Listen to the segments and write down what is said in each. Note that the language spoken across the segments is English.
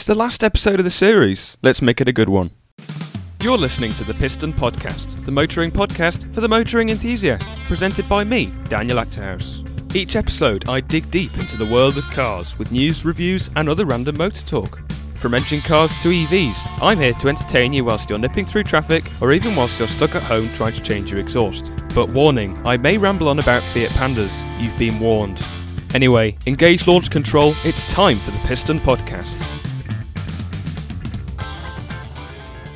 It's the last episode of the series. Let's make it a good one. You're listening to the Piston Podcast, the motoring podcast for the motoring enthusiast, presented by me, Daniel Acterhouse. Each episode, I dig deep into the world of cars with news, reviews, and other random motor talk. From engine cars to EVs, I'm here to entertain you whilst you're nipping through traffic or even whilst you're stuck at home trying to change your exhaust. But warning, I may ramble on about Fiat Pandas. You've been warned. Anyway, engage launch control. It's time for the Piston Podcast.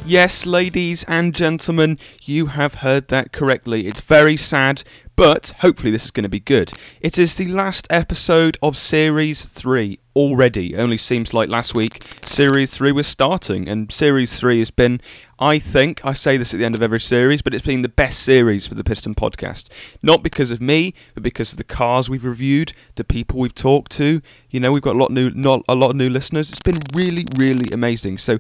Yes, ladies and gentlemen, you have heard that correctly. It's very sad, but hopefully this is going to be good. It is the last episode of Series 3 already. It only seems like last week Series 3 was starting, and Series 3 has been, I think, I say this at the end of every series, but it's been the best series for the Piston podcast. Not because of me, but because of the cars we've reviewed, the people we've talked to. You know, we've got a lot new, not a lot of new listeners. It's been really, really amazing. So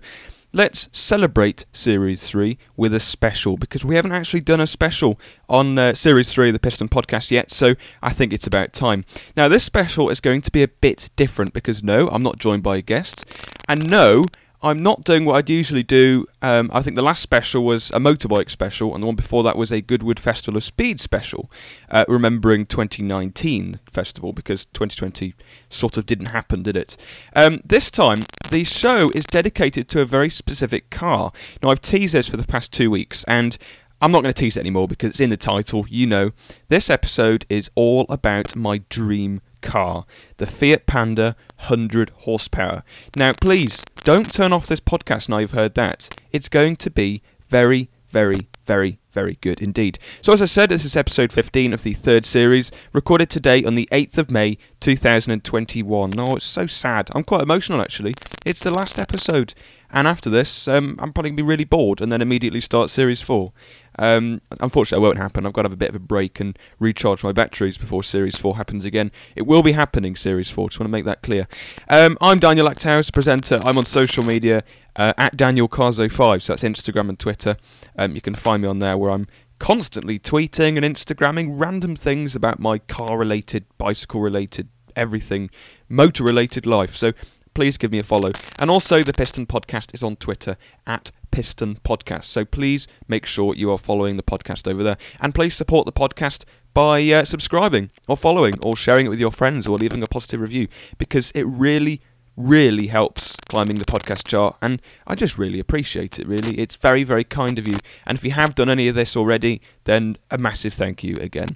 let's celebrate Series 3 with a special because we haven't actually done a special on uh, Series 3 of the Piston Podcast yet, so I think it's about time. Now, this special is going to be a bit different because no, I'm not joined by a guest, and no, I'm not doing what I'd usually do. Um, I think the last special was a motorbike special, and the one before that was a Goodwood Festival of Speed special, uh, remembering 2019 festival because 2020 sort of didn't happen, did it? Um, this time, the show is dedicated to a very specific car. Now, I've teased this for the past two weeks, and I'm not going to tease it anymore because it's in the title. You know, this episode is all about my dream car, the Fiat Panda 100 horsepower. Now, please don't turn off this podcast now you've heard that. It's going to be very, very, very, very good indeed. So, as I said, this is episode 15 of the third series, recorded today on the 8th of May 2021. Oh, it's so sad. I'm quite emotional actually. It's the last episode, and after this, um, I'm probably going to be really bored and then immediately start series 4. Um, unfortunately, it won't happen. I've got to have a bit of a break and recharge my batteries before Series 4 happens again. It will be happening, Series 4. Just want to make that clear. Um, I'm Daniel Acthouse, presenter. I'm on social media uh, at Daniel Cars05, so that's Instagram and Twitter. Um, you can find me on there where I'm constantly tweeting and Instagramming random things about my car related, bicycle related, everything, motor related life. So please give me a follow. And also, the Piston Podcast is on Twitter at Piston Podcast. So please make sure you are following the podcast over there. And please support the podcast by uh, subscribing or following or sharing it with your friends or leaving a positive review because it really really helps climbing the podcast chart and I just really appreciate it really it's very very kind of you and if you have done any of this already then a massive thank you again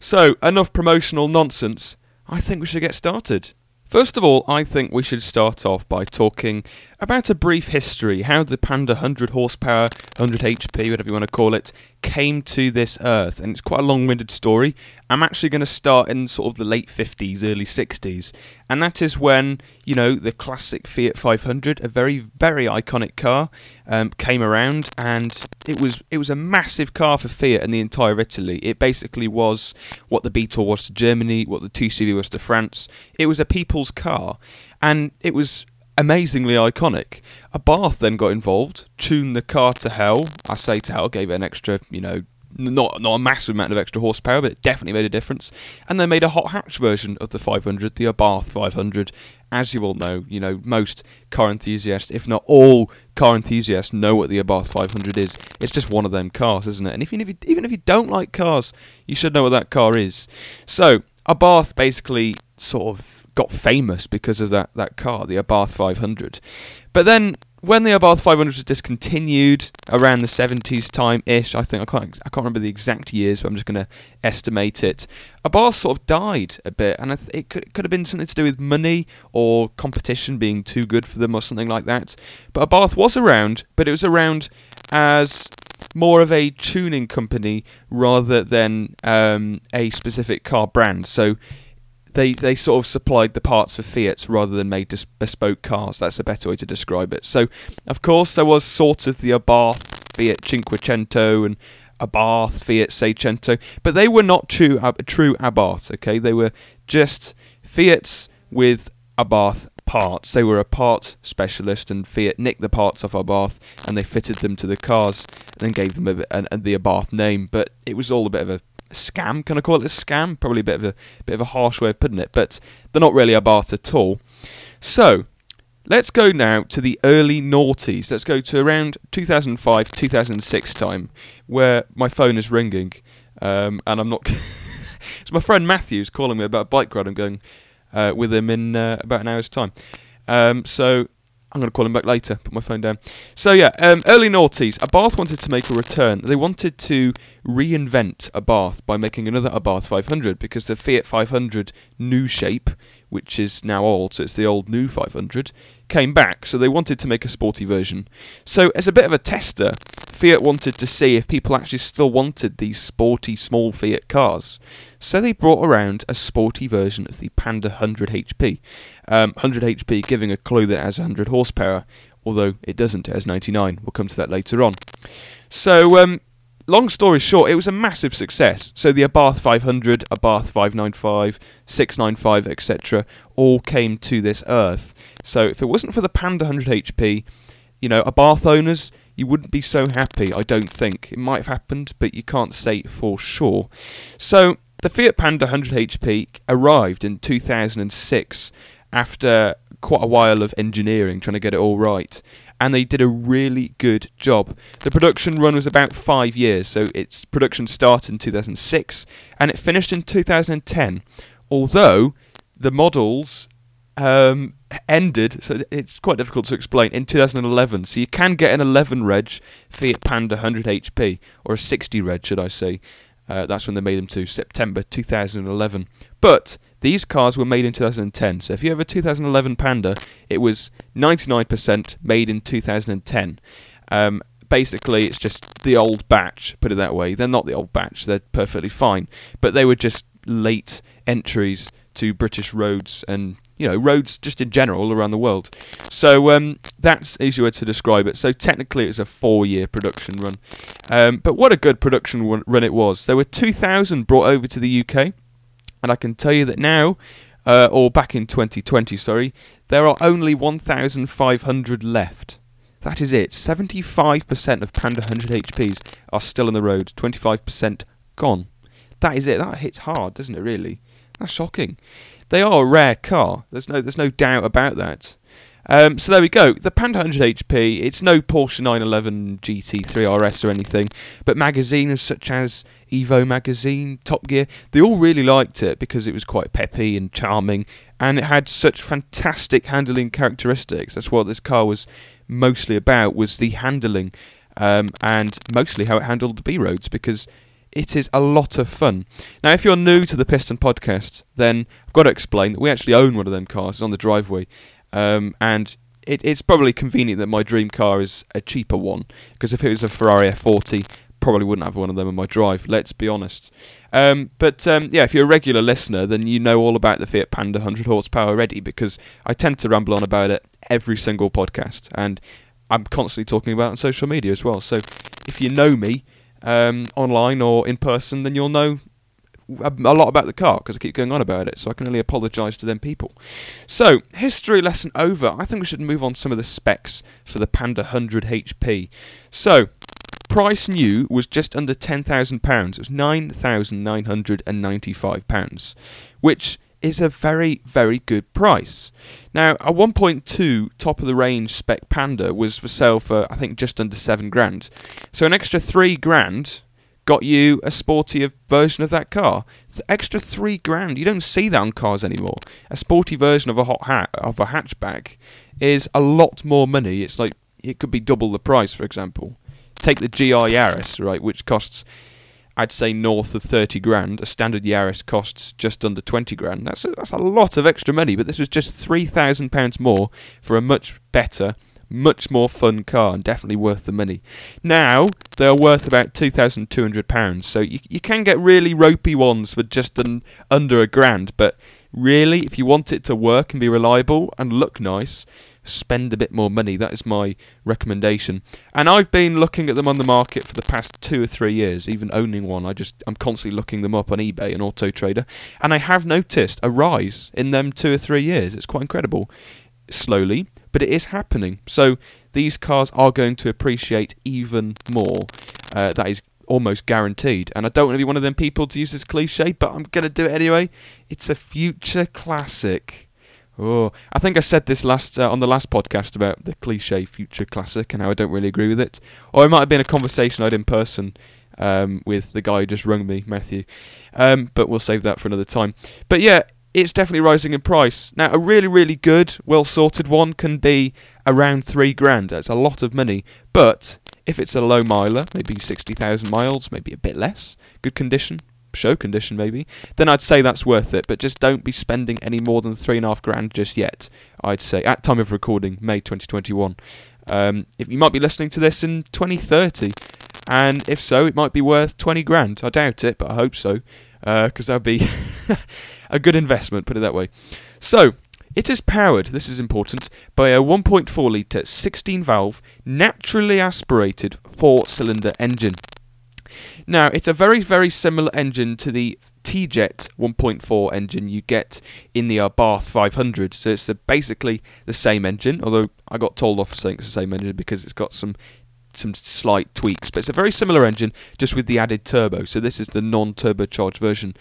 so enough promotional nonsense I think we should get started First of all, I think we should start off by talking about a brief history, how the Panda 100 horsepower, 100 HP, whatever you want to call it, came to this earth. And it's quite a long winded story. I'm actually going to start in sort of the late 50s, early 60s. And that is when, you know, the classic Fiat 500, a very, very iconic car, um, came around. And it was, it was a massive car for Fiat and the entire Italy. It basically was what the Beetle was to Germany, what the 2CV was to France. It was a people's car. And it was amazingly iconic. Abarth then got involved, tuned the car to hell. I say to hell, gave it an extra, you know, not not a massive amount of extra horsepower, but it definitely made a difference. And they made a hot hatch version of the 500, the Abarth 500. As you all know, you know most car enthusiasts, if not all car enthusiasts, know what the Abarth 500 is. It's just one of them cars, isn't it? And if you, even if you don't like cars, you should know what that car is. So Abarth basically sort of got famous because of that, that car, the Abarth 500. But then when the Abarth 500 was discontinued around the 70s time ish, I think I can't I can't remember the exact years, but I'm just going to estimate it. Abarth sort of died a bit, and th- it could, it could have been something to do with money or competition being too good for them or something like that. But Abarth was around, but it was around as more of a tuning company rather than um, a specific car brand. So they they sort of supplied the parts for Fiat's rather than made bespoke cars. That's a better way to describe it. So, of course, there was sort of the Abarth Fiat Cinquecento and Abarth Fiat Seicento, but they were not true true Abarth. Okay, they were just Fiats with Abarth parts. They were a part specialist, and Fiat nicked the parts off Abarth and they fitted them to the cars and then gave them a, a, a, the Abarth name. But it was all a bit of a scam. Can I call it a scam? Probably a bit of a bit of a harsh way of putting it, but they're not really a Abarth at all. So Let's go now to the early noughties. Let's go to around 2005, 2006 time, where my phone is ringing, um, and I'm not. it's my friend Matthew's calling me about a bike ride I'm going uh, with him in uh, about an hour's time. Um, so I'm going to call him back later. Put my phone down. So yeah, um, early noughties. Abarth wanted to make a return. They wanted to reinvent Abarth by making another Abarth 500 because the Fiat 500 new shape, which is now old, so it's the old new 500, came back. So they wanted to make a sporty version. So as a bit of a tester, Fiat wanted to see if people actually still wanted these sporty small Fiat cars. So they brought around a sporty version of the Panda 100 HP. Um, 100 HP giving a clue that it has 100 horsepower, although it doesn't, it has 99. We'll come to that later on. So, um, long story short, it was a massive success. So the Abarth 500, Abarth 595, 695, etc., all came to this earth. So if it wasn't for the Panda 100 HP, you know, Abarth owners, you wouldn't be so happy, I don't think. It might have happened, but you can't say for sure. So the Fiat Panda 100 HP arrived in 2006 after quite a while of engineering, trying to get it all right. And they did a really good job. The production run was about five years, so its production started in 2006 and it finished in 2010. Although the models um, ended, so it's quite difficult to explain, in 2011. So you can get an 11 reg Fiat Panda 100 HP, or a 60 reg, should I say. Uh, that's when they made them to September 2011. But these cars were made in 2010. So if you have a 2011 Panda, it was 99% made in 2010. Um, basically, it's just the old batch, put it that way. They're not the old batch, they're perfectly fine. But they were just late entries to British roads and you know roads just in general around the world. So um, that's easier to describe it. So technically, it's a four-year production run, um, but what a good production run it was. There were 2,000 brought over to the UK, and I can tell you that now. Uh, or back in 2020, sorry, there are only 1,500 left. That is it. 75% of Panda 100 HPs are still on the road, 25% gone. That is it. That hits hard, doesn't it, really? That's shocking. They are a rare car. There's no there's no doubt about that. Um, so there we go. The Panda 100 HP. It's no Porsche 911 GT3 RS or anything, but magazines such as Evo magazine, Top Gear, they all really liked it because it was quite peppy and charming, and it had such fantastic handling characteristics. That's what this car was mostly about was the handling, um, and mostly how it handled the B roads because it is a lot of fun. Now, if you're new to the Piston podcast, then I've got to explain that we actually own one of them cars on the driveway, um, and it, it's probably convenient that my dream car is a cheaper one because if it was a Ferrari F40, probably wouldn't have one of them in my drive. Let's be honest. Um, but um, yeah, if you're a regular listener, then you know all about the Fiat Panda 100 horsepower already because I tend to ramble on about it every single podcast, and I'm constantly talking about it on social media as well. So if you know me um, online or in person, then you'll know a, lot about the car because I keep going on about it. So I can only apologise to them people. So history lesson over. I think we should move on to some of the specs for the Panda 100 HP. So price new was just under £10,000. It was £9,995, which is a very, very good price. Now, a 1.2 top of the range spec Panda was for sale for I think just under seven grand. So an extra three grand got you a sportier version of that car. It's extra three grand. You don't see that on cars anymore. A sporty version of a hot hat of a hatchback is a lot more money. It's like it could be double the price, for example. Take the GR Yaris, right, which costs I'd say north of 30 grand. A standard Yaris costs just under 20 grand. That's a, that's a lot of extra money, but this was just £3,000 more for a much better, much more fun car and definitely worth the money. Now, they are worth about £2,200, so you, you can get really ropey ones for just an, under a grand, but really, if you want it to work and be reliable and look nice, spend a bit more money. That is my recommendation. And I've been looking at them on the market for the past two or three years, even owning one. I just I'm constantly looking them up on eBay and Auto Trader, and I have noticed a rise in them two or three years. It's quite incredible. Slowly, but it is happening. So these cars are going to appreciate even more. Uh, that is almost guaranteed. And I don't want to be one of them people to use this cliche, but I'm going to do it anyway. It's a future classic Oh, I think I said this last uh, on the last podcast about the cliche future classic and how I don't really agree with it. Or it might have been a conversation I had in person um, with the guy who just rung me, Matthew. Um, but we'll save that for another time. But yeah, it's definitely rising in price. Now, a really, really good, well sorted one can be around three grand. That's a lot of money. But if it's a low miler, maybe 60,000 miles, maybe a bit less, good condition, show condition maybe, then I'd say that's worth it. But just don't be spending any more than three and a half grand just yet. I'd say at time of recording, May 2021. Um, if you might be listening to this in 2030, and if so, it might be worth 20 grand. I doubt it, but I hope so, because uh, that'd be a good investment. Put it that way. So. It is powered, this is important, by a 1.4 litre 16 valve naturally aspirated 4 cylinder engine. Now, it's a very, very similar engine to the T-Jet 1.4 engine you get in the uh, Abarth 500. So it's basically the same engine, although I got told off for saying it's the same engine because it's got some some slight tweaks, but it's a very similar engine, just with the added turbo. So this is the non-turbocharged version.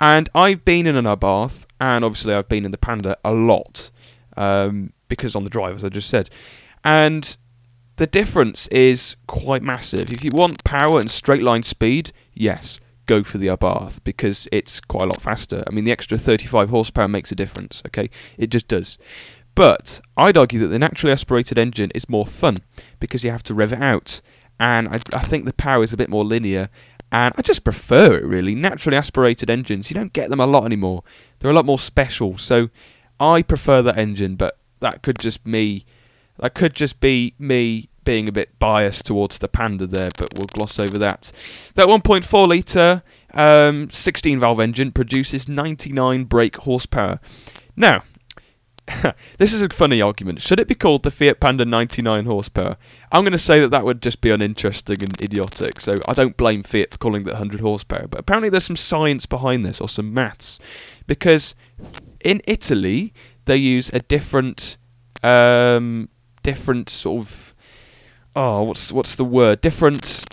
And I've been in an Abarth, and obviously I've been in the Panda a lot, um, because on the drive, as I just said. And the difference is quite massive. If you want power and straight line speed, yes, go for the Abarth because it's quite a lot faster. I mean, the extra 35 horsepower makes a difference, okay? It just does. But I'd argue that the naturally aspirated engine is more fun because you have to rev it out. And I, I think the power is a bit more linear. And I just prefer it really. Naturally aspirated engines, you don't get them a lot anymore. They're a lot more special. So I prefer that engine, but that could just me that could just be me being a bit biased towards the Panda there, but we'll gloss over that. That 1.4 litre um, 16 valve engine produces 99 brake horsepower. Now, this is a funny argument. Should it be called the Fiat Panda 99 horsepower? I'm going to say that that would just be uninteresting and idiotic. So I don't blame Fiat for calling that 100 horsepower. But apparently there's some science behind this or some maths, because in Italy they use a different um, different sort of oh what's what's the word different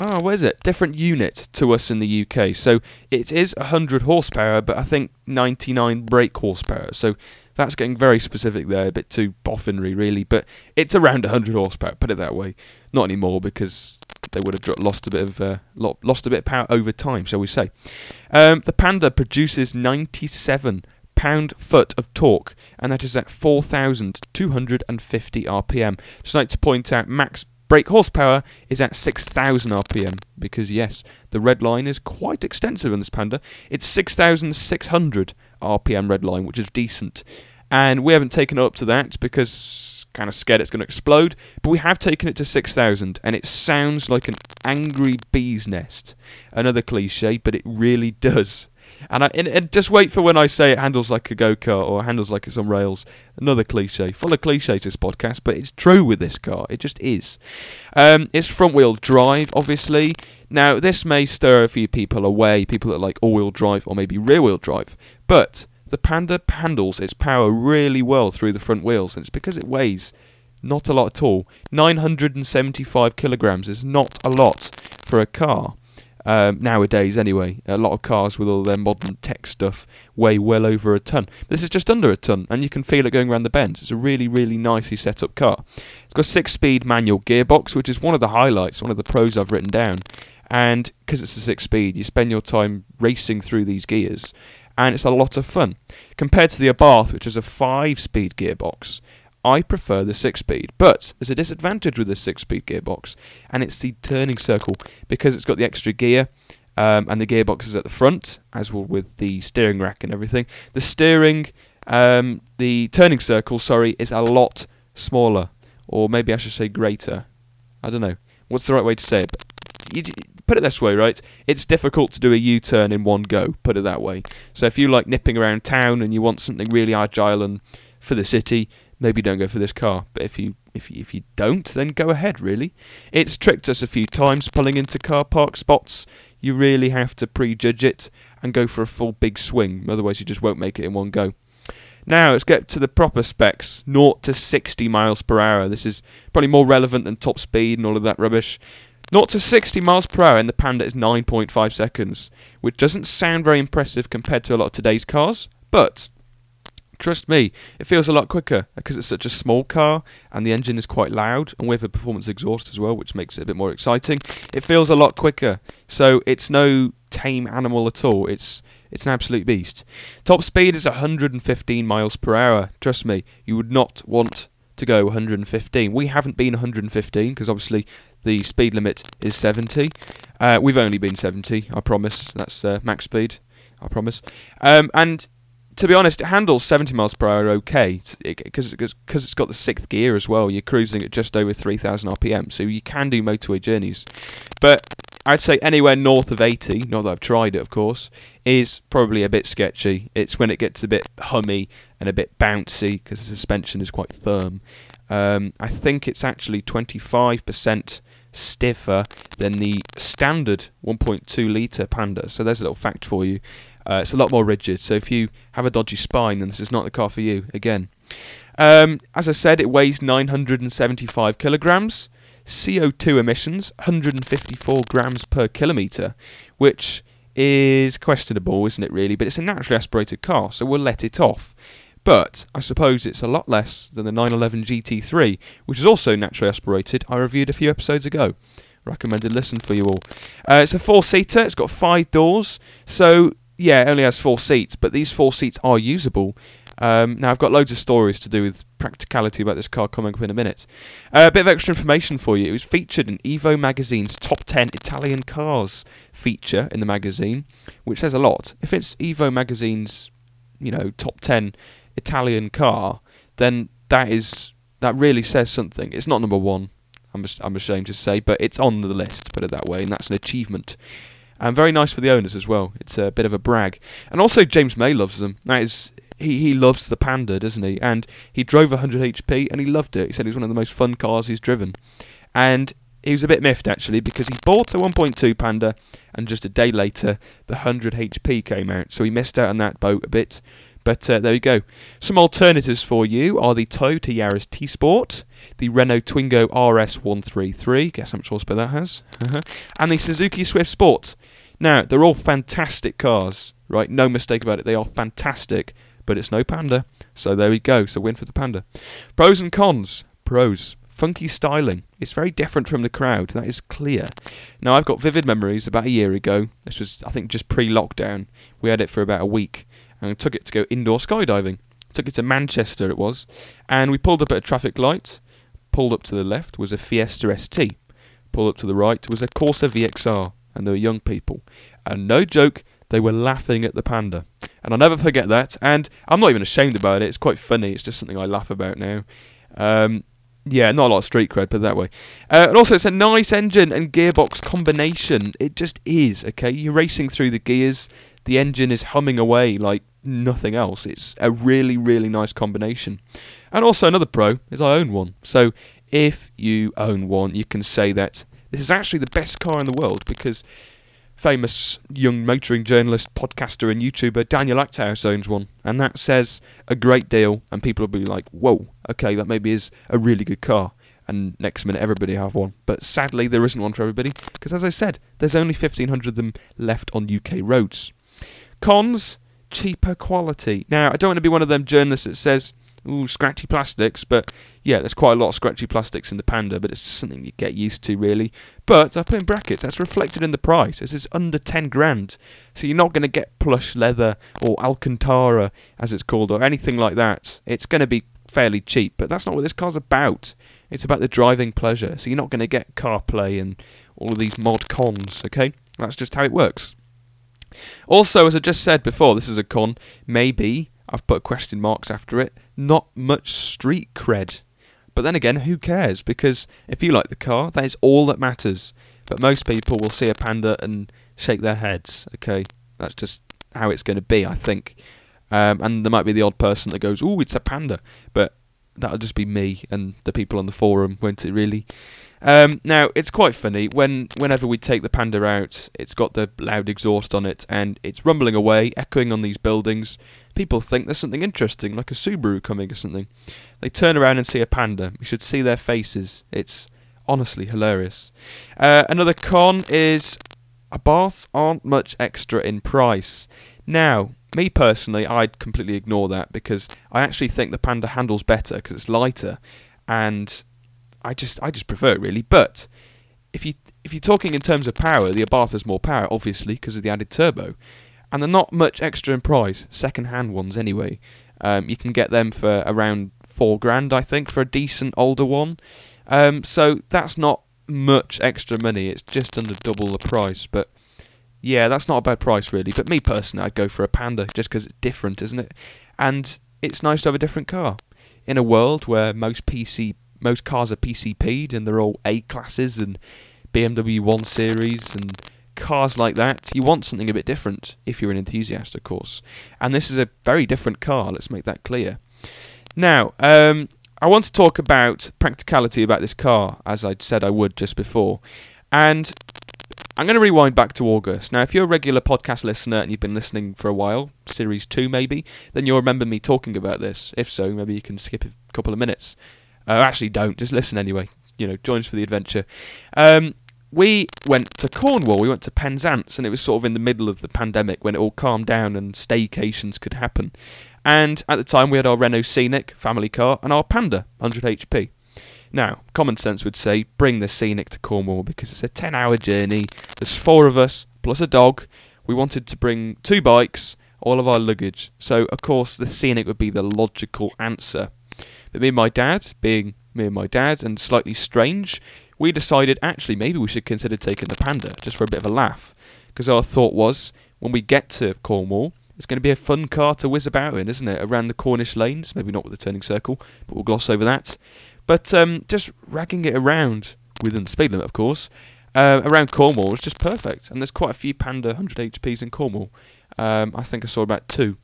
oh where's it? Different unit to us in the UK so it is 100 horsepower but I think 99 brake horsepower. So that's getting very specific there a bit too boffinry really but it's around 100 horsepower put it that way. Not anymore because they would have lost a bit of uh, lost a bit of power over time shall we say. Um, the Panda produces 97 pound foot of torque, and that is at 4,250 RPM. Just like to point out, max brake horsepower is at 6,000 RPM because yes, the red line is quite extensive in this Panda. It's 6,600 RPM red line, which is decent, and we haven't taken it up to that because kind of scared it's going to explode. But we have taken it to 6,000, and it sounds like an angry bee's nest. Another cliche, but it really does. And, I, and, and, just wait for when I say it handles like a go kart or handles like it's on rails. Another cliche, full of cliches. This podcast, but it's true with this car. It just is. Um, it's front wheel drive, obviously. Now this may stir a few people away, people that like all wheel drive or maybe rear wheel drive, but the Panda handles its power really well through the front wheels, and it's because it weighs not a lot at all. 975 kilograms is not a lot for a car. Um, nowadays, anyway, a lot of cars with all their modern tech stuff weigh well over a ton. This is just under a ton, and you can feel it going around the bends. It's a really, really nicely set up car. It's got a six-speed manual gearbox, which is one of the highlights, one of the pros I've written down. And because it's a six-speed, you spend your time racing through these gears, and it's a lot of fun. Compared to the Abarth, which is a five-speed gearbox, I prefer the six speed, but there's a disadvantage with the six speed gearbox, and it's the turning circle because it's got the extra gear. Um, and the gearbox is at the front, as well with the steering rack and everything. The steering, um, the turning circle, sorry, is a lot smaller, or maybe I should say greater. I don't know. What's the right way to say it? You, put it this way, right? It's difficult to do a U-turn in one go. Put it that way. So if you like nipping around town and you want something really agile and for the city, maybe don't go for this car. But if you if you, if you don't, then go ahead. Really, it's tricked us a few times pulling into car park spots. You really have to prejudge it and go for a full big swing. Otherwise, you just won't make it in one go. Now let's get to the proper specs. 0 to 60 miles per hour. This is probably more relevant than top speed and all of that rubbish. 0 to 60 miles per hour in the Panda is 9.5 seconds, which doesn't sound very impressive compared to a lot of today's cars, but Trust me, it feels a lot quicker because it's such a small car and the engine is quite loud and with a performance exhaust as well, which makes it a bit more exciting. It feels a lot quicker, so it's no tame animal at all. It's it's an absolute beast. Top speed is 115 miles per hour. Trust me, you would not want to go 115. We haven't been 115 because obviously the speed limit is 70. Uh, we've only been 70, I promise. That's uh, max speed, I promise. Um, and to be honest, it handles 70 miles per hour okay because it, because it's got the sixth gear as well. You're cruising at just over 3,000 RPM, so you can do motorway journeys. But I'd say anywhere north of 80, not that I've tried it, of course, is probably a bit sketchy. It's when it gets a bit hummy and a bit bouncy because the suspension is quite firm. Um, I think it's actually 25% stiffer than the standard 1.2 litre Panda. So there's a little fact for you. Uh, it's a lot more rigid. So if you have a dodgy spine, then this is not the car for you. Again, um, as I said, it weighs 975 kilograms. CO2 emissions 154 grams per kilometre, which is questionable, isn't it, really? But it's a naturally aspirated car, so we'll let it off. But I suppose it's a lot less than the 911 GT3, which is also naturally aspirated. I reviewed a few episodes ago. Recommended listen for you all. Uh, it's a four seater, it's got five doors, so yeah, it only has four seats, but these four seats are usable. Um, now, I've got loads of stories to do with practicality about this car coming up in a minute. Uh, a bit of extra information for you. It was featured in Evo magazine's top 10 Italian cars feature in the magazine, which says a lot. If it's Evo magazine's, you know, top 10 Italian car, then that is that really says something. It's not number one. I'm I'm ashamed to say, but it's on the list. Put it that way, and that's an achievement. And very nice for the owners as well. It's a bit of a brag. And also James May loves them. That is he, he loves the Panda, doesn't he? And he drove 100 HP and he loved it. He said it was one of the most fun cars he's driven. And he was a bit miffed actually because he bought a 1.2 Panda and just a day later the 100 HP came out. So he missed out on that boat a bit. But uh, there you go. Some alternatives for you are the Toyota Yaris T Sport, the Renault Twingo RS133, guess how much horsepower that has, and the Suzuki Swift Sport. Now, they're all fantastic cars, right? No mistake about it. They are fantastic but it's no Panda. So there we go. So win for the Panda. Pros and cons. Pros. Funky styling. It's very different from the crowd. That is clear. Now I've got vivid memories about a year ago. This was I think just pre-lockdown. We had it for about a week and took it to go indoor skydiving. Took it to Manchester it was, and we pulled up at a traffic light. Pulled up to the left was a Fiesta ST. Pulled up to the right was a Corsa VXR, and there were young people. And no joke, they were laughing at the panda. And I'll never forget that. And I'm not even ashamed about it. It's quite funny. It's just something I laugh about now. Um, yeah, not a lot of street cred, but that way. Uh, and also, it's a nice engine and gearbox combination. It just is, okay? You're racing through the gears, the engine is humming away like nothing else. It's a really, really nice combination. And also, another pro is I own one. So, if you own one, you can say that this is actually the best car in the world because famous young motoring journalist, podcaster, and YouTuber Daniel Acthouse owns one, and that says a great deal. And people will be like, "Whoa, okay, that maybe is a really good car." And next minute, everybody have one. But sadly, there isn't one for everybody because, as I said, there's only 1,500 of them left on UK roads. Cons: cheaper quality. Now, I don't want to be one of them journalists that says ooh, scratchy plastics. But yeah, there's quite a lot of scratchy plastics in the Panda, but it's something you get used to, really. But I put in brackets, that's reflected in the price. This is under 10 grand. So you're not going to get plush leather or Alcantara, as it's called, or anything like that. It's going to be fairly cheap, but that's not what this car's about. It's about the driving pleasure. So you're not going to get CarPlay and all of these mod cons, okay? That's just how it works. Also, as I just said before, this is a con. Maybe I've put question marks after it. Not much street cred. But then again, who cares? Because if you like the car, that is all that matters. But most people will see a panda and shake their heads. Okay, that's just how it's going to be, I think. Um, and there might be the odd person that goes, "Oh, it's a panda," but that'll just be me and the people on the forum, won't it? Really. Um, now it's quite funny when whenever we take the Panda out, it's got the loud exhaust on it and it's rumbling away, echoing on these buildings. People think there's something interesting, like a Subaru coming or something. They turn around and see a Panda. You should see their faces. It's honestly hilarious. Uh, another con is Abarths aren't much extra in price. Now, me personally, I'd completely ignore that because I actually think the Panda handles better because it's lighter, and I just I just prefer it really. But if you if you're talking in terms of power, the Abartha's more power, obviously, because of the added turbo, and they're not much extra in price. Second-hand ones, anyway. Um, you can get them for around four grand, I think, for a decent older one. Um, so that's not much extra money. It's just under double the price, but yeah, that's not a bad price really. But me personally, I'd go for a Panda just because it's different, isn't it? And it's nice to have a different car in a world where most PC most cars are PCP'd and they're all A classes and BMW 1 Series and cars like that. You want something a bit different if you're an enthusiast, of course. And this is a very different car. Let's make that clear. Now, um, I want to talk about practicality about this car, as I said I would just before. And I'm going to rewind back to August. Now, if you're a regular podcast listener and you've been listening for a while, series two maybe, then you'll remember me talking about this. If so, maybe you can skip a couple of minutes. Uh, actually, don't. Just listen anyway. You know, join us for the adventure. Um, we went to Cornwall. We went to Penzance, and it was sort of in the middle of the pandemic when it all calmed down and staycations could happen. And at the time, we had our Renault Scenic family car and our Panda 100 HP. Now, common sense would say bring the Scenic to Cornwall because it's a 10 hour journey. There's four of us plus a dog. We wanted to bring two bikes, all of our luggage. So, of course, the Scenic would be the logical answer. Me and my dad, being me and my dad, and slightly strange, we decided actually maybe we should consider taking the Panda just for a bit of a laugh. Because our thought was when we get to Cornwall, it's going to be a fun car to whiz about in, isn't it? Around the Cornish lanes, maybe not with the turning circle, but we'll gloss over that. But um, just ragging it around within the speed limit, of course, uh, around Cornwall is just perfect. And there's quite a few Panda 100 HPs in Cornwall. Um, I think I saw about two.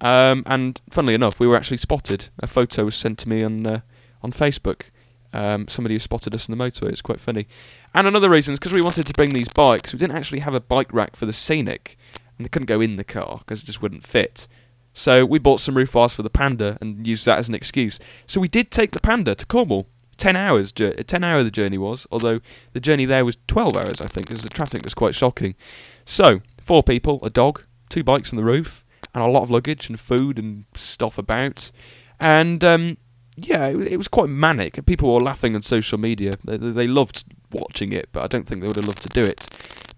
Um, and funnily enough, we were actually spotted. A photo was sent to me on uh, on Facebook. Um, somebody who spotted us on the motorway. It's quite funny. And another reason is because we wanted to bring these bikes. We didn't actually have a bike rack for the Scenic and they couldn't go in the car because it just wouldn't fit. So we bought some roof bars for the Panda and used that as an excuse. So we did take the Panda to Cornwall. Ten hours, ten hour the journey was. Although the journey there was twelve hours, I think, because the traffic was quite shocking. So four people, a dog, two bikes on the roof, and a lot of luggage and food and stuff about. And um, yeah, it, it, was quite manic. People were laughing on social media. They, they loved watching it, but I don't think they would have loved to do it.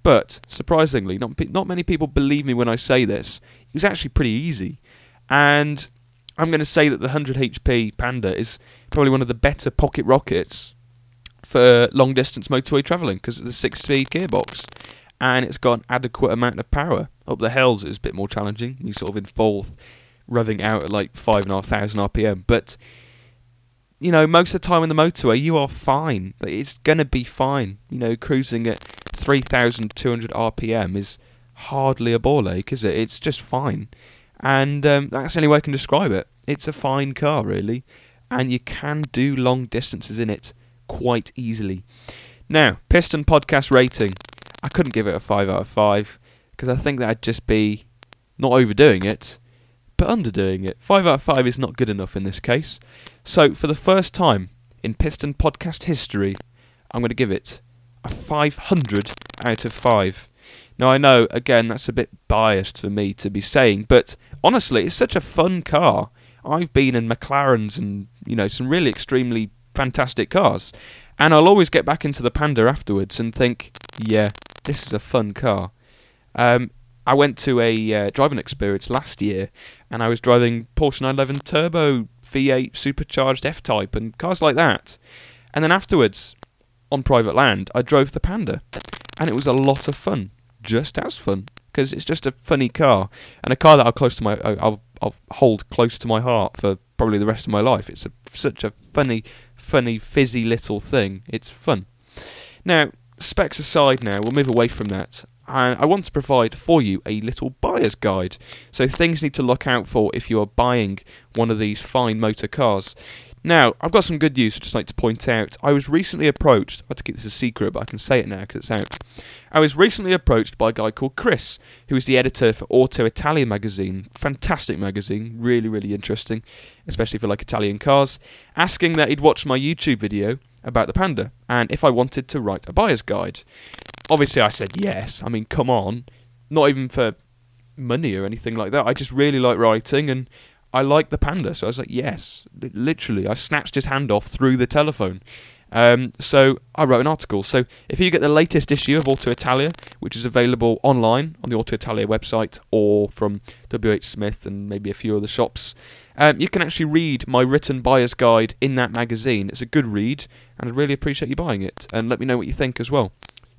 But surprisingly, not not many people believe me when I say this. It was actually pretty easy, and I'm going to say that the 100 HP Panda is probably one of the better pocket rockets for long distance motorway travelling because it's a six speed gearbox and it's got an adequate amount of power. Up the hills it's a bit more challenging. You sort of in fourth, revving out at like five and a half thousand RPM, but you know most of the time in the motorway you are fine. It's gonna be fine. You know cruising at 3,200 RPM is hardly a ball ache, is it? It's just fine. And um, that's the only way I can describe it. It's a fine car, really. And you can do long distances in it quite easily. Now, Piston Podcast rating. I couldn't give it a 5 out of 5 because I think that'd just be not overdoing it, but underdoing it. 5 out of 5 is not good enough in this case. So, for the first time in Piston Podcast history, I'm going to give it a 500 out of 5. Now, I know, again, that's a bit biased for me to be saying, but honestly, it's such a fun car. I've been in McLarens and, you know, some really extremely fantastic cars. And I'll always get back into the Panda afterwards and think, yeah, this is a fun car. Um, I went to a uh, driving experience last year and I was driving Porsche 911 Turbo V8 supercharged F Type and cars like that. And then afterwards, on private land, I drove the Panda, and it was a lot of fun, just as fun, because it's just a funny car and a car that I'll close to my I'll, I'll hold close to my heart for probably the rest of my life. It's a, such a funny, funny, fizzy little thing. It's fun. Now, specs aside, now we'll move away from that. And I want to provide for you a little buyer's guide. So, things you need to look out for if you are buying one of these fine motor cars. Now, I've got some good news I'd just like to point out. I was recently approached, I had to keep this a secret, but I can say it now because it's out. I was recently approached by a guy called Chris, who is the editor for Auto Italia magazine. Fantastic magazine, really, really interesting, especially for like Italian cars, asking that he'd watch my YouTube video about the Panda and if I wanted to write a buyer's guide. Obviously, I said yes. I mean, come on. Not even for money or anything like that. I just really like writing and I like the panda. So I was like, yes, literally. I snatched his hand off through the telephone. Um, so I wrote an article. So if you get the latest issue of Auto Italia, which is available online on the Auto Italia website or from WH Smith and maybe a few other shops, um, you can actually read my written buyer's guide in that magazine. It's a good read, and I really appreciate you buying it. And let me know what you think as well.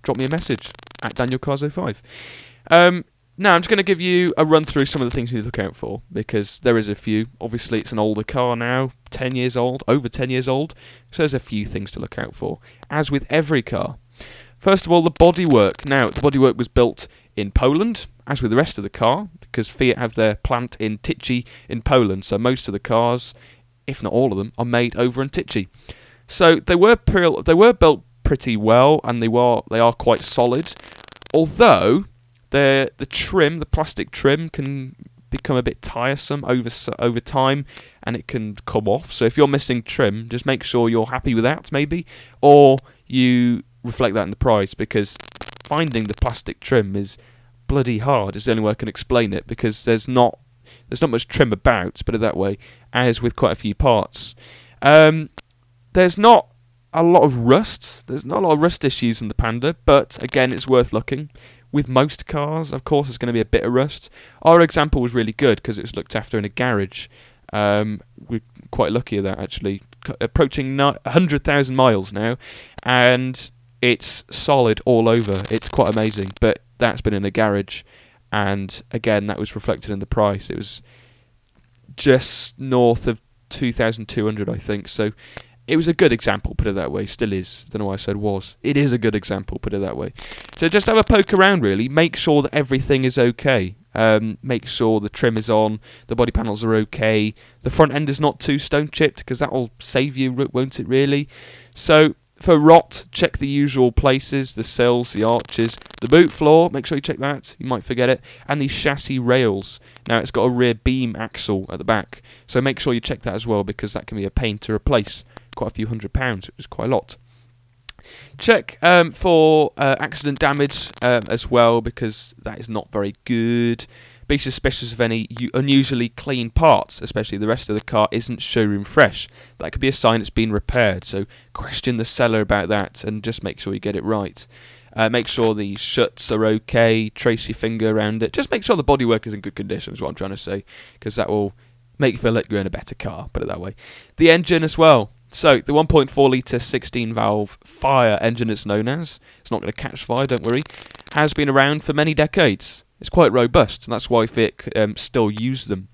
Drop me a message at Daniel Cars05. Um, now, I'm just going to give you a run through some of the things you need to look out for because there is a few. Obviously, it's an older car now, 10 years old, over 10 years old, so there's a few things to look out for, as with every car. First of all, the bodywork. Now, the bodywork was built in Poland, as with the rest of the car, because Fiat have their plant in Tychy in Poland, so most of the cars, if not all of them, are made over in Tychy. So they were pre- they were built pretty well, and they were they are quite solid. Although the the trim, the plastic trim, can become a bit tiresome over over time, and it can come off. So if you're missing trim, just make sure you're happy with that, maybe, or you reflect that in the price because finding the plastic trim is bloody hard. Is the only way I can explain it because there's not there's not much trim about, put it that way, as with quite a few parts. Um, there's not a lot of rust. There's not a lot of rust issues in the Panda, but again, it's worth looking with most cars, of course, there's going to be a bit of rust. Our example was really good because it was looked after in a garage. Um, we're quite lucky at that actually. C- approaching 100,000 miles now, and it's solid all over. It's quite amazing. But that's been in a garage, and again, that was reflected in the price. It was just north of 2,200, I think. So it was a good example, put it that way. Still is. Don't know why I said was. It is a good example, put it that way. So just have a poke around, really. Make sure that everything is okay. Um, make sure the trim is on, the body panels are okay, the front end is not too stone chipped because that will save you, won't it? Really. So for rot, check the usual places: the sills, the arches, the boot floor. Make sure you check that. You might forget it, and the chassis rails. Now it's got a rear beam axle at the back, so make sure you check that as well because that can be a pain to replace quite a few hundred pounds. It was quite a lot. Check um, for uh, accident damage um, as well because that is not very good. Be suspicious of any unusually clean parts, especially the rest of the car isn't showroom fresh. That could be a sign it's been repaired. So question the seller about that and just make sure you get it right. Uh, make sure the shuts are okay. Trace your finger around it. Just make sure the bodywork is in good condition. Is what I'm trying to say, because that will make you feel like you're in a better car. Put it that way. The engine as well. So, the 1.4 litre 16 valve fire engine, it's known as, it's not going to catch fire, don't worry, has been around for many decades. It's quite robust, and that's why Fiat um, still use them.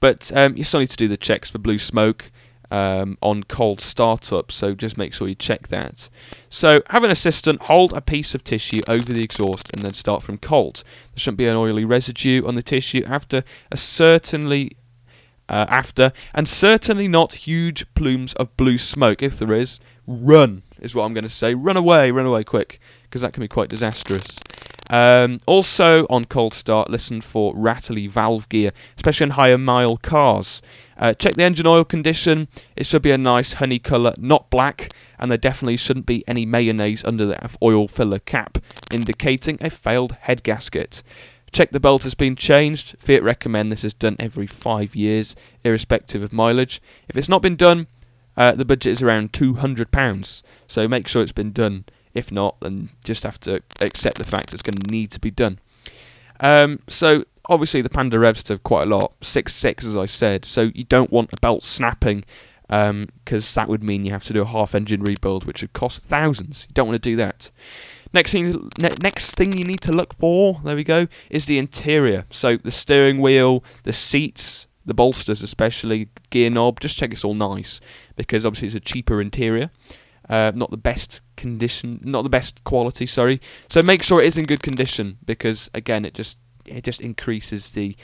But um, you still need to do the checks for blue smoke um, on cold startup, so just make sure you check that. So, have an assistant hold a piece of tissue over the exhaust and then start from cold. There shouldn't be an oily residue on the tissue after a certainly uh, after, and certainly not huge plumes of blue smoke. If there is, run, is what I'm going to say. Run away, run away quick, because that can be quite disastrous. Um, also, on cold start, listen for rattly valve gear, especially in higher mile cars. Uh, check the engine oil condition. It should be a nice honey colour, not black, and there definitely shouldn't be any mayonnaise under the oil filler cap, indicating a failed head gasket. Check the belt has been changed. Fiat recommend this is done every five years, irrespective of mileage. If it's not been done, uh, the budget is around £200. So make sure it's been done. If not, then just have to accept the fact it's going to need to be done. Um, so obviously the Panda revs to quite a lot, six six as I said. So you don't want a belt snapping because um, that would mean you have to do a half engine rebuild, which would cost thousands. You don't want to do that. Next thing, ne- next thing you need to look for, there we go, is the interior. So the steering wheel, the seats, the bolsters, especially gear knob. Just check it's all nice because obviously it's a cheaper interior. Uh, not the best condition, not the best quality. Sorry. So make sure it is in good condition because again, it just it just increases the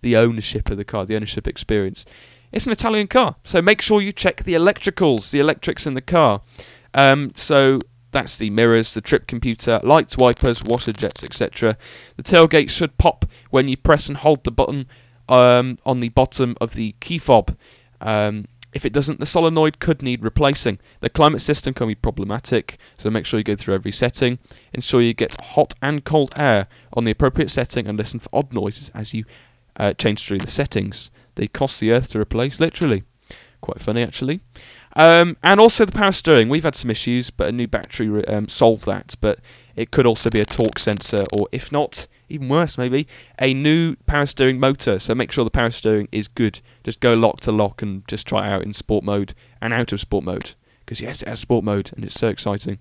the ownership of the car, the ownership experience. It's an Italian car, so make sure you check the electricals, the electrics in the car. Um, so that's the mirrors, the trip computer, lights, wipers, washer jets, etc. The tailgate should pop when you press and hold the button um, on the bottom of the key fob. Um, If it doesn't, the solenoid could need replacing. The climate system can be problematic, so make sure you go through every setting. Ensure you get hot and cold air on the appropriate setting and listen for odd noises as you uh, change through the settings. They cost the earth to replace, literally. Quite funny, actually. Um, and also the power steering. We've had some issues, but a new battery um, solved that. But it could also be a torque sensor, or if not, even worse maybe, a new power steering motor. So make sure the power steering is good. Just go lock to lock and just try it out in sport mode and out of sport mode. Because yes, it has sport mode and it's so exciting.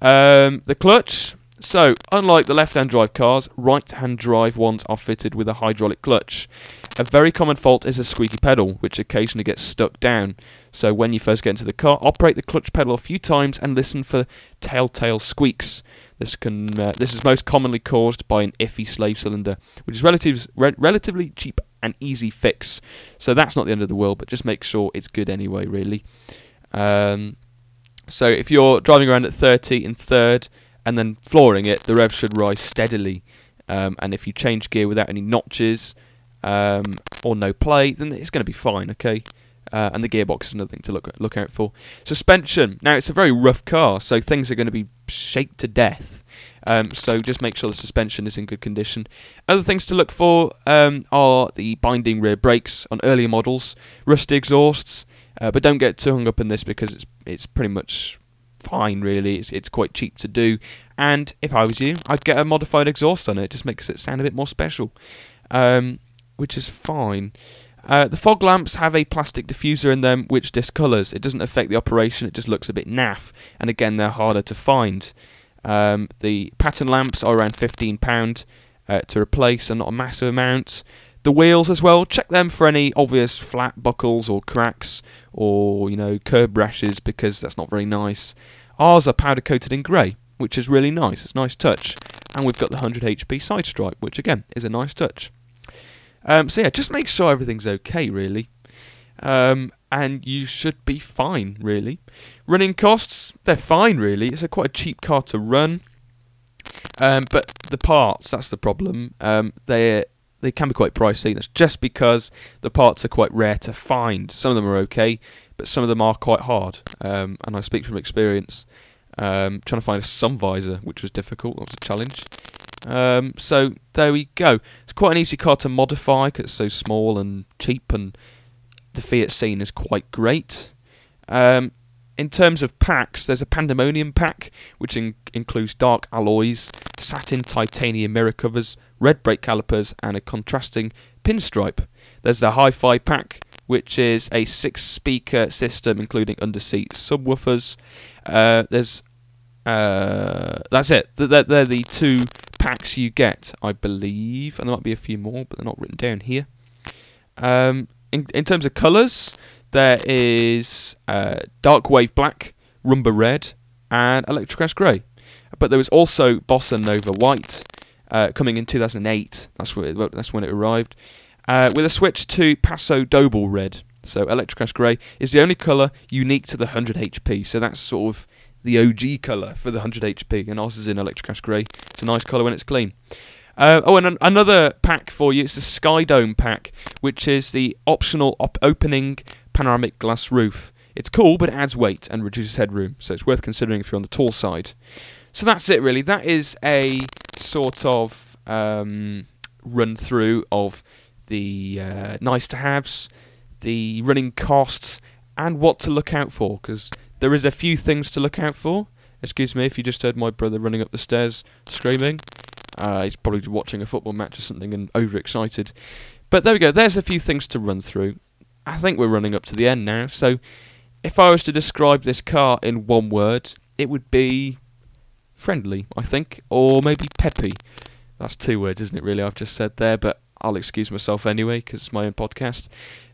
Um, the clutch. So, unlike the left hand drive cars, right hand drive ones are fitted with a hydraulic clutch. A very common fault is a squeaky pedal, which occasionally gets stuck down. So, when you first get into the car, operate the clutch pedal a few times and listen for telltale squeaks. This can uh, this is most commonly caused by an iffy slave cylinder, which is relative, re- relatively cheap and easy fix. So that's not the end of the world, but just make sure it's good anyway, really. Um, so if you're driving around at 30 in third and then flooring it, the rev should rise steadily. Um, and if you change gear without any notches um, or no play, then it's going to be fine, okay? Uh, and the gearbox is another thing to look look out for. Suspension. Now it's a very rough car, so things are going to be shaped to death. Um, so just make sure the suspension is in good condition. Other things to look for um, are the binding rear brakes on earlier models, rusty exhausts, uh, but don't get too hung up in this because it's it's pretty much fine really. It's it's quite cheap to do, and if I was you, I'd get a modified exhaust on it. It just makes it sound a bit more special, um, which is fine. Uh, the fog lamps have a plastic diffuser in them which discolours. It doesn't affect the operation, it just looks a bit naff, and again, they're harder to find. Um, the pattern lamps are around £15 uh, to replace and not a massive amount. The wheels as well, check them for any obvious flat buckles or cracks or, you know, curb rashes because that's not very nice. Ours are powder coated in grey, which is really nice. It's a nice touch. And we've got the 100 HP side stripe, which again is a nice touch. Um, so yeah, just make sure everything's okay, really. Um, and you should be fine, really. Running costs, they're fine, really. It's a quite a cheap car to run. Um, but the parts, that's the problem. Um, they they can be quite pricey. That's just because the parts are quite rare to find. Some of them are okay, but some of them are quite hard. Um, and I speak from experience. Um, trying to find a sun visor, which was difficult, that was a challenge. Um, so there we go. It's quite an easy car to modify because it's so small and cheap, and the Fiat scene is quite great. Um, in terms of packs, there's a Pandemonium pack, which in- includes dark alloys, satin titanium mirror covers, red brake calipers, and a contrasting pinstripe. There's the Hi Fi pack, which is a six speaker system including underseat subwoofers. Uh, there's uh, that's it. They're, they're the two packs you get, I believe, and there might be a few more, but they're not written down here. Um, in, in terms of colours, there is uh, Dark Wave Black, Rumba Red, and Electroclash Grey. But there was also Bossa Nova White uh, coming in 2008. That's when it, that's when it arrived. Uh, with a switch to Paso Doble Red. So Electroclash Grey is the only colour unique to the 100 HP. So that's sort of the OG colour for the 100 HP, and ours is in Electroclash Grey. It's a nice colour when it's clean. Uh, oh, and an- another pack for you. It's the Sky Dome pack, which is the optional op- opening panoramic glass roof. It's cool, but it adds weight and reduces headroom, so it's worth considering if you're on the tall side. So that's it, really. That is a sort of um, run through of the uh, nice to haves, the running costs, and what to look out for, because there is a few things to look out for. Excuse me if you just heard my brother running up the stairs screaming. Uh, he's probably watching a football match or something and overexcited. But there we go. There's a few things to run through. I think we're running up to the end now. So, if I was to describe this car in one word, it would be friendly, I think, or maybe peppy. That's two words, isn't it? Really, I've just said there, but I'll excuse myself anyway because it's my own podcast.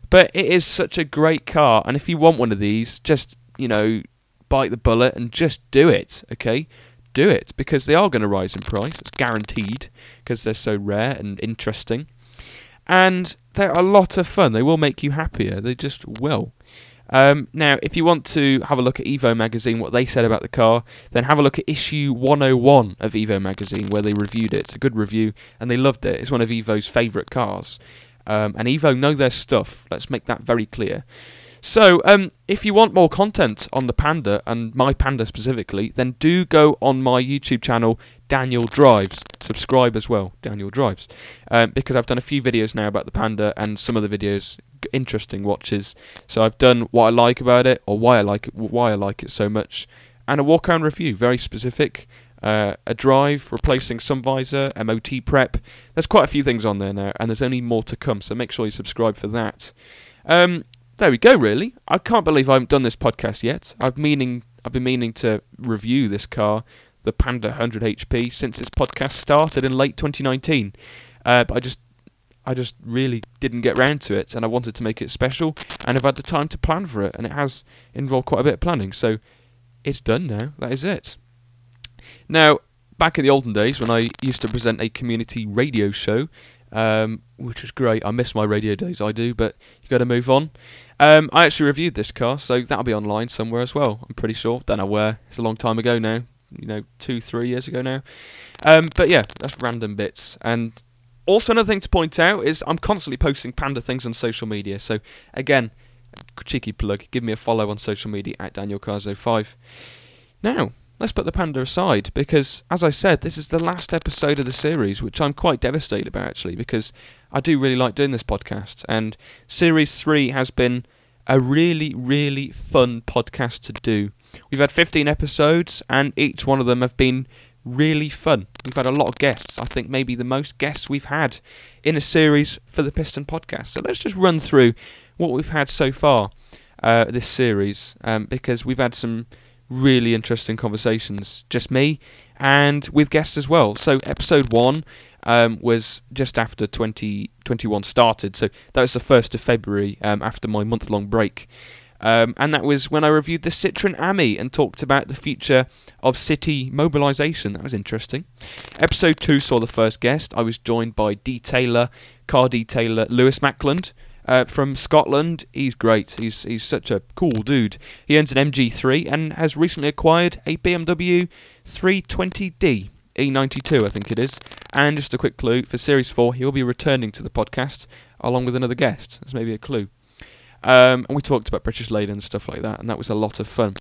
But it is such a great car, and if you want one of these, just you know, bite the bullet and just do it. Okay, do it because they are going to rise in price. It's guaranteed because they're so rare and interesting, and they're a lot of fun. They will make you happier. They just will. Um, now, if you want to have a look at Evo magazine, what they said about the car, then have a look at issue 101 of Evo magazine, where they reviewed it. It's a good review, and they loved it. It's one of Evo's favourite cars. Um, and Evo know their stuff. Let's make that very clear. So, um, if you want more content on the Panda and my Panda specifically, then do go on my YouTube channel, Daniel Drives. Subscribe as well, Daniel Drives, um, because I've done a few videos now about the Panda, and some of the videos interesting watches. So I've done what I like about it, or why I like it, why I like it so much, and a walk around review, very specific. Uh, a drive, replacing some visor, MOT prep. There's quite a few things on there now, and there's only more to come. So make sure you subscribe for that. Um, there we go. Really, I can't believe I haven't done this podcast yet. I've meaning I've been meaning to review this car, the Panda 100 HP, since its podcast started in late 2019. Uh, but I just I just really didn't get round to it, and I wanted to make it special, and I've had the time to plan for it, and it has involved quite a bit of planning. So it's done now. That is it. Now, back in the olden days when I used to present a community radio show, um, which was great. I miss my radio days, I do, but you got to move on. Um, I actually reviewed this car, so that'll be online somewhere as well. I'm pretty sure. Don't know where. It's a long time ago now. You know, two, three years ago now. Um, but yeah, that's random bits. And also another thing to point out is I'm constantly posting Panda things on social media. So again, cheeky plug. Give me a follow on social media at Daniel Cars05 Now, let's put the panda aside because, as I said, this is the last episode of the series, which I'm quite devastated about actually because I do really like doing this podcast. And series three has been a really, really fun podcast to do. We've had 15 episodes, and each one of them have been really fun. We've had a lot of guests. I think maybe the most guests we've had in a series for the Piston podcast. So let's just run through what we've had so far uh, this series um, because we've had some really interesting conversations, just me and with guests as well. So, episode one um, was just after 2021 started, so that was the 1st of February um, after my month long break. Um, and that was when I reviewed the Citroen Ami and talked about the future of city mobilisation. That was interesting. Episode 2 saw the first guest. I was joined by detailer, car detailer Lewis Mackland, uh, from Scotland. He's great. He's he's such a cool dude. He owns an MG3 and has recently acquired a BMW 320d E92, I think it is. And just a quick clue for Series 4, he will be returning to the podcast along with another guest. That's maybe a clue. Um, and we talked about British Leyland and stuff like that, and that was a lot of fun.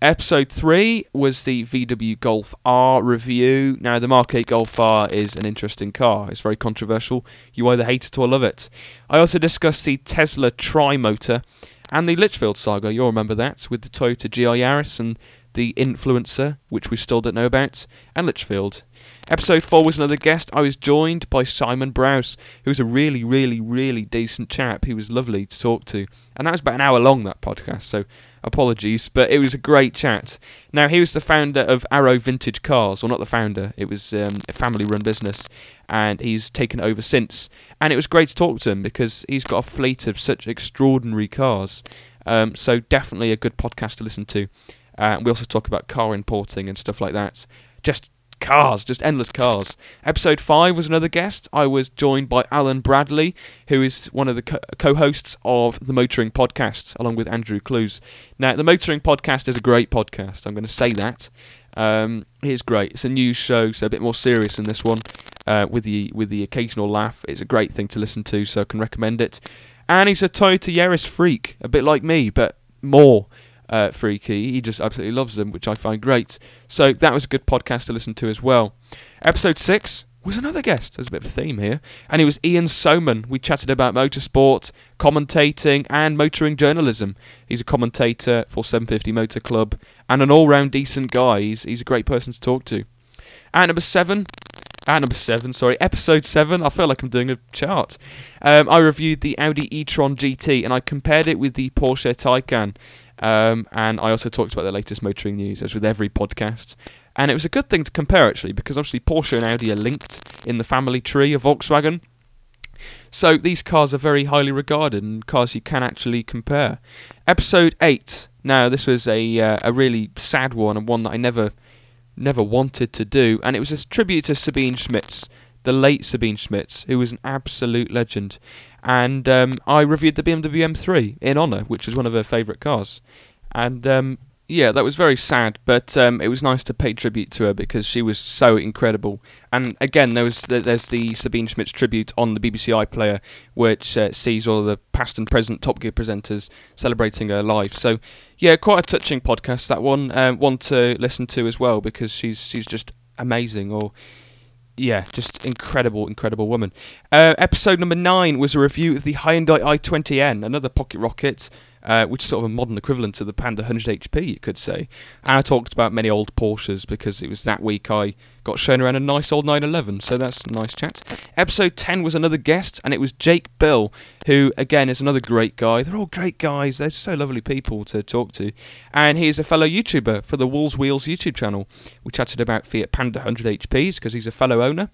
Episode 3 was the VW Golf R review. Now, the Mark 8 Golf R is an interesting car. It's very controversial. You either hate it or love it. I also discussed the Tesla Tri Motor and the Litchfield saga. You'll remember that with the Toyota GR Yaris and the Influencer, which we still don't know about, and Litchfield. Episode 4 was another guest. I was joined by Simon Browse, who was a really, really, really decent chap. He was lovely to talk to. And that was about an hour long, that podcast, so apologies, but it was a great chat. Now, he was the founder of Arrow Vintage Cars, or not the founder, it was um, a family run business, and he's taken over since. And it was great to talk to him because he's got a fleet of such extraordinary cars. Um, so, definitely a good podcast to listen to. Uh, we also talk about car importing and stuff like that. Just cars, just endless cars. Episode 5 was another guest. I was joined by Alan Bradley, who is one of the co hosts of the Motoring Podcast, along with Andrew Clues. Now, the Motoring Podcast is a great podcast, I'm going to say that. Um, it's great. It's a news show, so a bit more serious than this one, uh, with the with the occasional laugh. It's a great thing to listen to, so I can recommend it. And he's a Toyota Yaris freak, a bit like me, but more uh, freaky. He just absolutely loves them, which I find great. So that was a good podcast to listen to as well. Episode 6 was another guest. There's a bit of a theme here. And it was Ian Soman. We chatted about motorsport, commentating, and motoring journalism. He's a commentator for 750 Motor Club and an all round decent guy. He's, he's a great person to talk to. At number 7, at number seven, sorry, episode seven. I feel like I'm doing a chart. Um, I reviewed the Audi e-tron GT and I compared it with the Porsche Taycan. Um, and I also talked about the latest motoring news, as with every podcast. And it was a good thing to compare, actually, because obviously Porsche and Audi are linked in the family tree of Volkswagen. So these cars are very highly regarded and cars you can actually compare. Episode 8. Now, this was a, uh, a really sad one and one that I never never wanted to do. And it was a tribute to Sabine Schmitz, the late Sabine Schmitz, who was an absolute legend and um, I reviewed the BMW M3 in honour, which is one of her favourite cars. And um, Yeah, that was very sad, but um, it was nice to pay tribute to her because she was so incredible. And again, there was the, there's the Sabine Schmitz tribute on the BBC iPlayer, which uh, sees all the past and present Top Gear presenters celebrating her life. So, yeah, quite a touching podcast that one. Um, one to listen to as well because she's she's just amazing. Or yeah, just incredible, incredible woman. Uh, episode number nine was a review of the Hyundai i20N, another pocket rocket uh, which is sort of a modern equivalent to the Panda 100 HP, you could say. And I talked about many old Porsches because it was that week I got shown around a nice old 911, so that's nice chat. Episode 10 was another guest, and it was Jake Bill, who, again, is another great guy. They're all great guys, they're so lovely people to talk to. And he's a fellow YouTuber for the Wolves Wheels YouTube channel. We chatted about Fiat Panda 100 HPs because he's a fellow owner,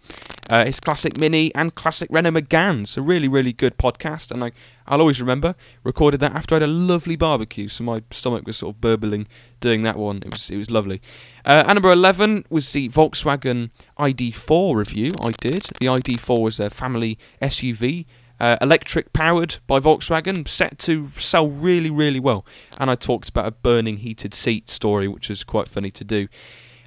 uh, his classic Mini, and classic Renault Megane. A really, really good podcast, and I, I'll always remember. Recorded that after I had a lovely barbecue, so my stomach was sort of burbling doing that one. It was it was lovely. Uh, and number eleven was the Volkswagen ID4 review. I did. The ID4 was a family SUV. Uh, electric powered by Volkswagen, set to sell really, really well. And I talked about a burning heated seat story, which was quite funny to do.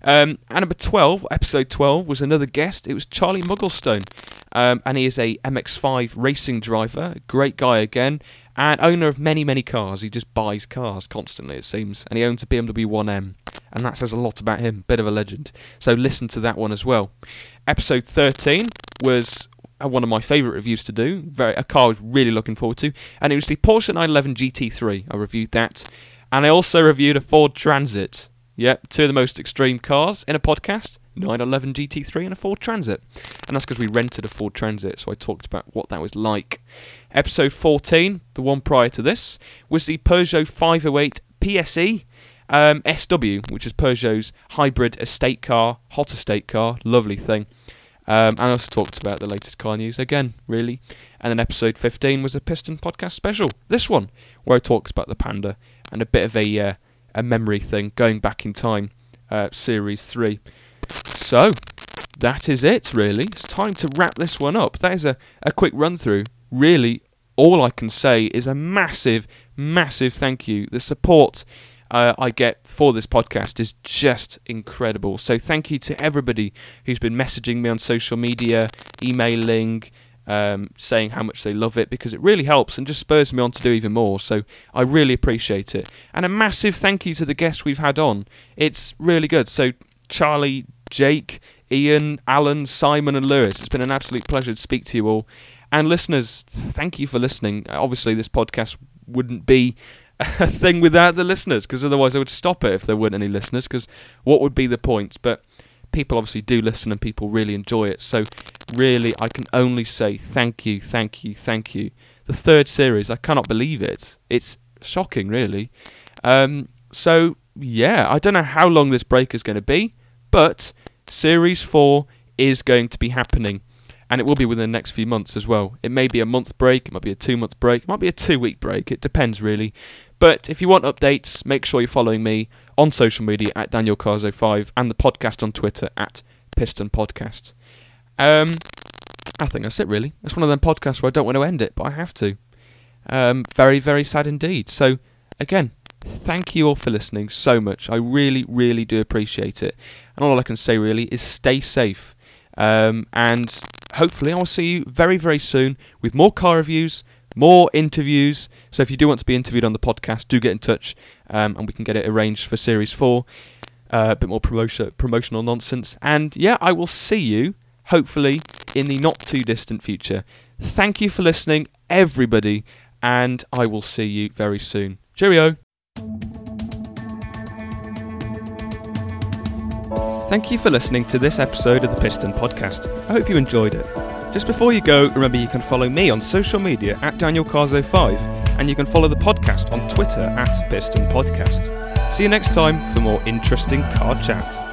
Um, and number 12, episode 12, was another guest. It was Charlie Mugglestone. Um, and he is a MX5 racing driver, great guy again, and owner of many, many cars. He just buys cars constantly, it seems, and he owns a BMW 1M, and that says a lot about him. Bit of a legend. So listen to that one as well. Episode 13 was uh, one of my favourite reviews to do. Very a car I was really looking forward to, and it was the Porsche 911 GT3. I reviewed that, and I also reviewed a Ford Transit. Yep, two of the most extreme cars in a podcast. 911 GT3 and a Ford Transit. And that's because we rented a Ford Transit, so I talked about what that was like. Episode 14, the one prior to this, was the Peugeot 508 PSE um, SW, which is Peugeot's hybrid estate car, hot estate car, lovely thing. Um, and I also talked about the latest car news again, really. And then episode 15 was a Piston podcast special. This one, where I talked about the Panda and a bit of a, uh, a memory thing, going back in time, uh, series 3. So, that is it, really. It's time to wrap this one up. That is a, a quick run through. Really, all I can say is a massive, massive thank you. The support uh, I get for this podcast is just incredible. So, thank you to everybody who's been messaging me on social media, emailing, um, saying how much they love it because it really helps and just spurs me on to do even more. So I really appreciate it. And a massive thank you to the guests we've had on. It's really good. So Charlie, Jake, Ian, Alan, Simon, and Lewis. It's been an absolute pleasure to speak to you all. And listeners, thank you for listening. Obviously, this podcast wouldn't be a thing without the listeners because otherwise I would stop it if there weren't any listeners because what would be the point? But people obviously do listen and people really enjoy it. So, really, I can only say thank you, thank you, thank you. The third series, I cannot believe it. It's shocking, really. Um, so, yeah, I don't know how long this break is going to be, but Series 4 is going to be happening. And it will be within the next few months as well. It may be a month break, it might be a two month break, it might be a two week break. It depends really. But if you want updates, make sure you're following me on social media at Daniel Cars05 and the podcast on Twitter at Piston Podcast. Um, I think that's it really. It's one of them podcasts where I don't want to end it, but I have to. Um, very, very sad indeed. So, again, Thank you all for listening so much. I really, really do appreciate it. And all I can say really is stay safe. Um, and hopefully, I'll see you very, very soon with more car reviews, more interviews. So if you do want to be interviewed on the podcast, do get in touch um, and we can get it arranged for series four. Uh, a bit more promotion, promotional nonsense. And yeah, I will see you hopefully in the not too distant future. Thank you for listening, everybody, and I will see you very soon. Cheerio. Thank you for listening to this episode of the Piston Podcast. I hope you enjoyed it. Just before you go, remember you can follow me on social media at Daniel Cars05, and you can follow the podcast on Twitter at Piston Podcast. See you next time for more interesting car chat.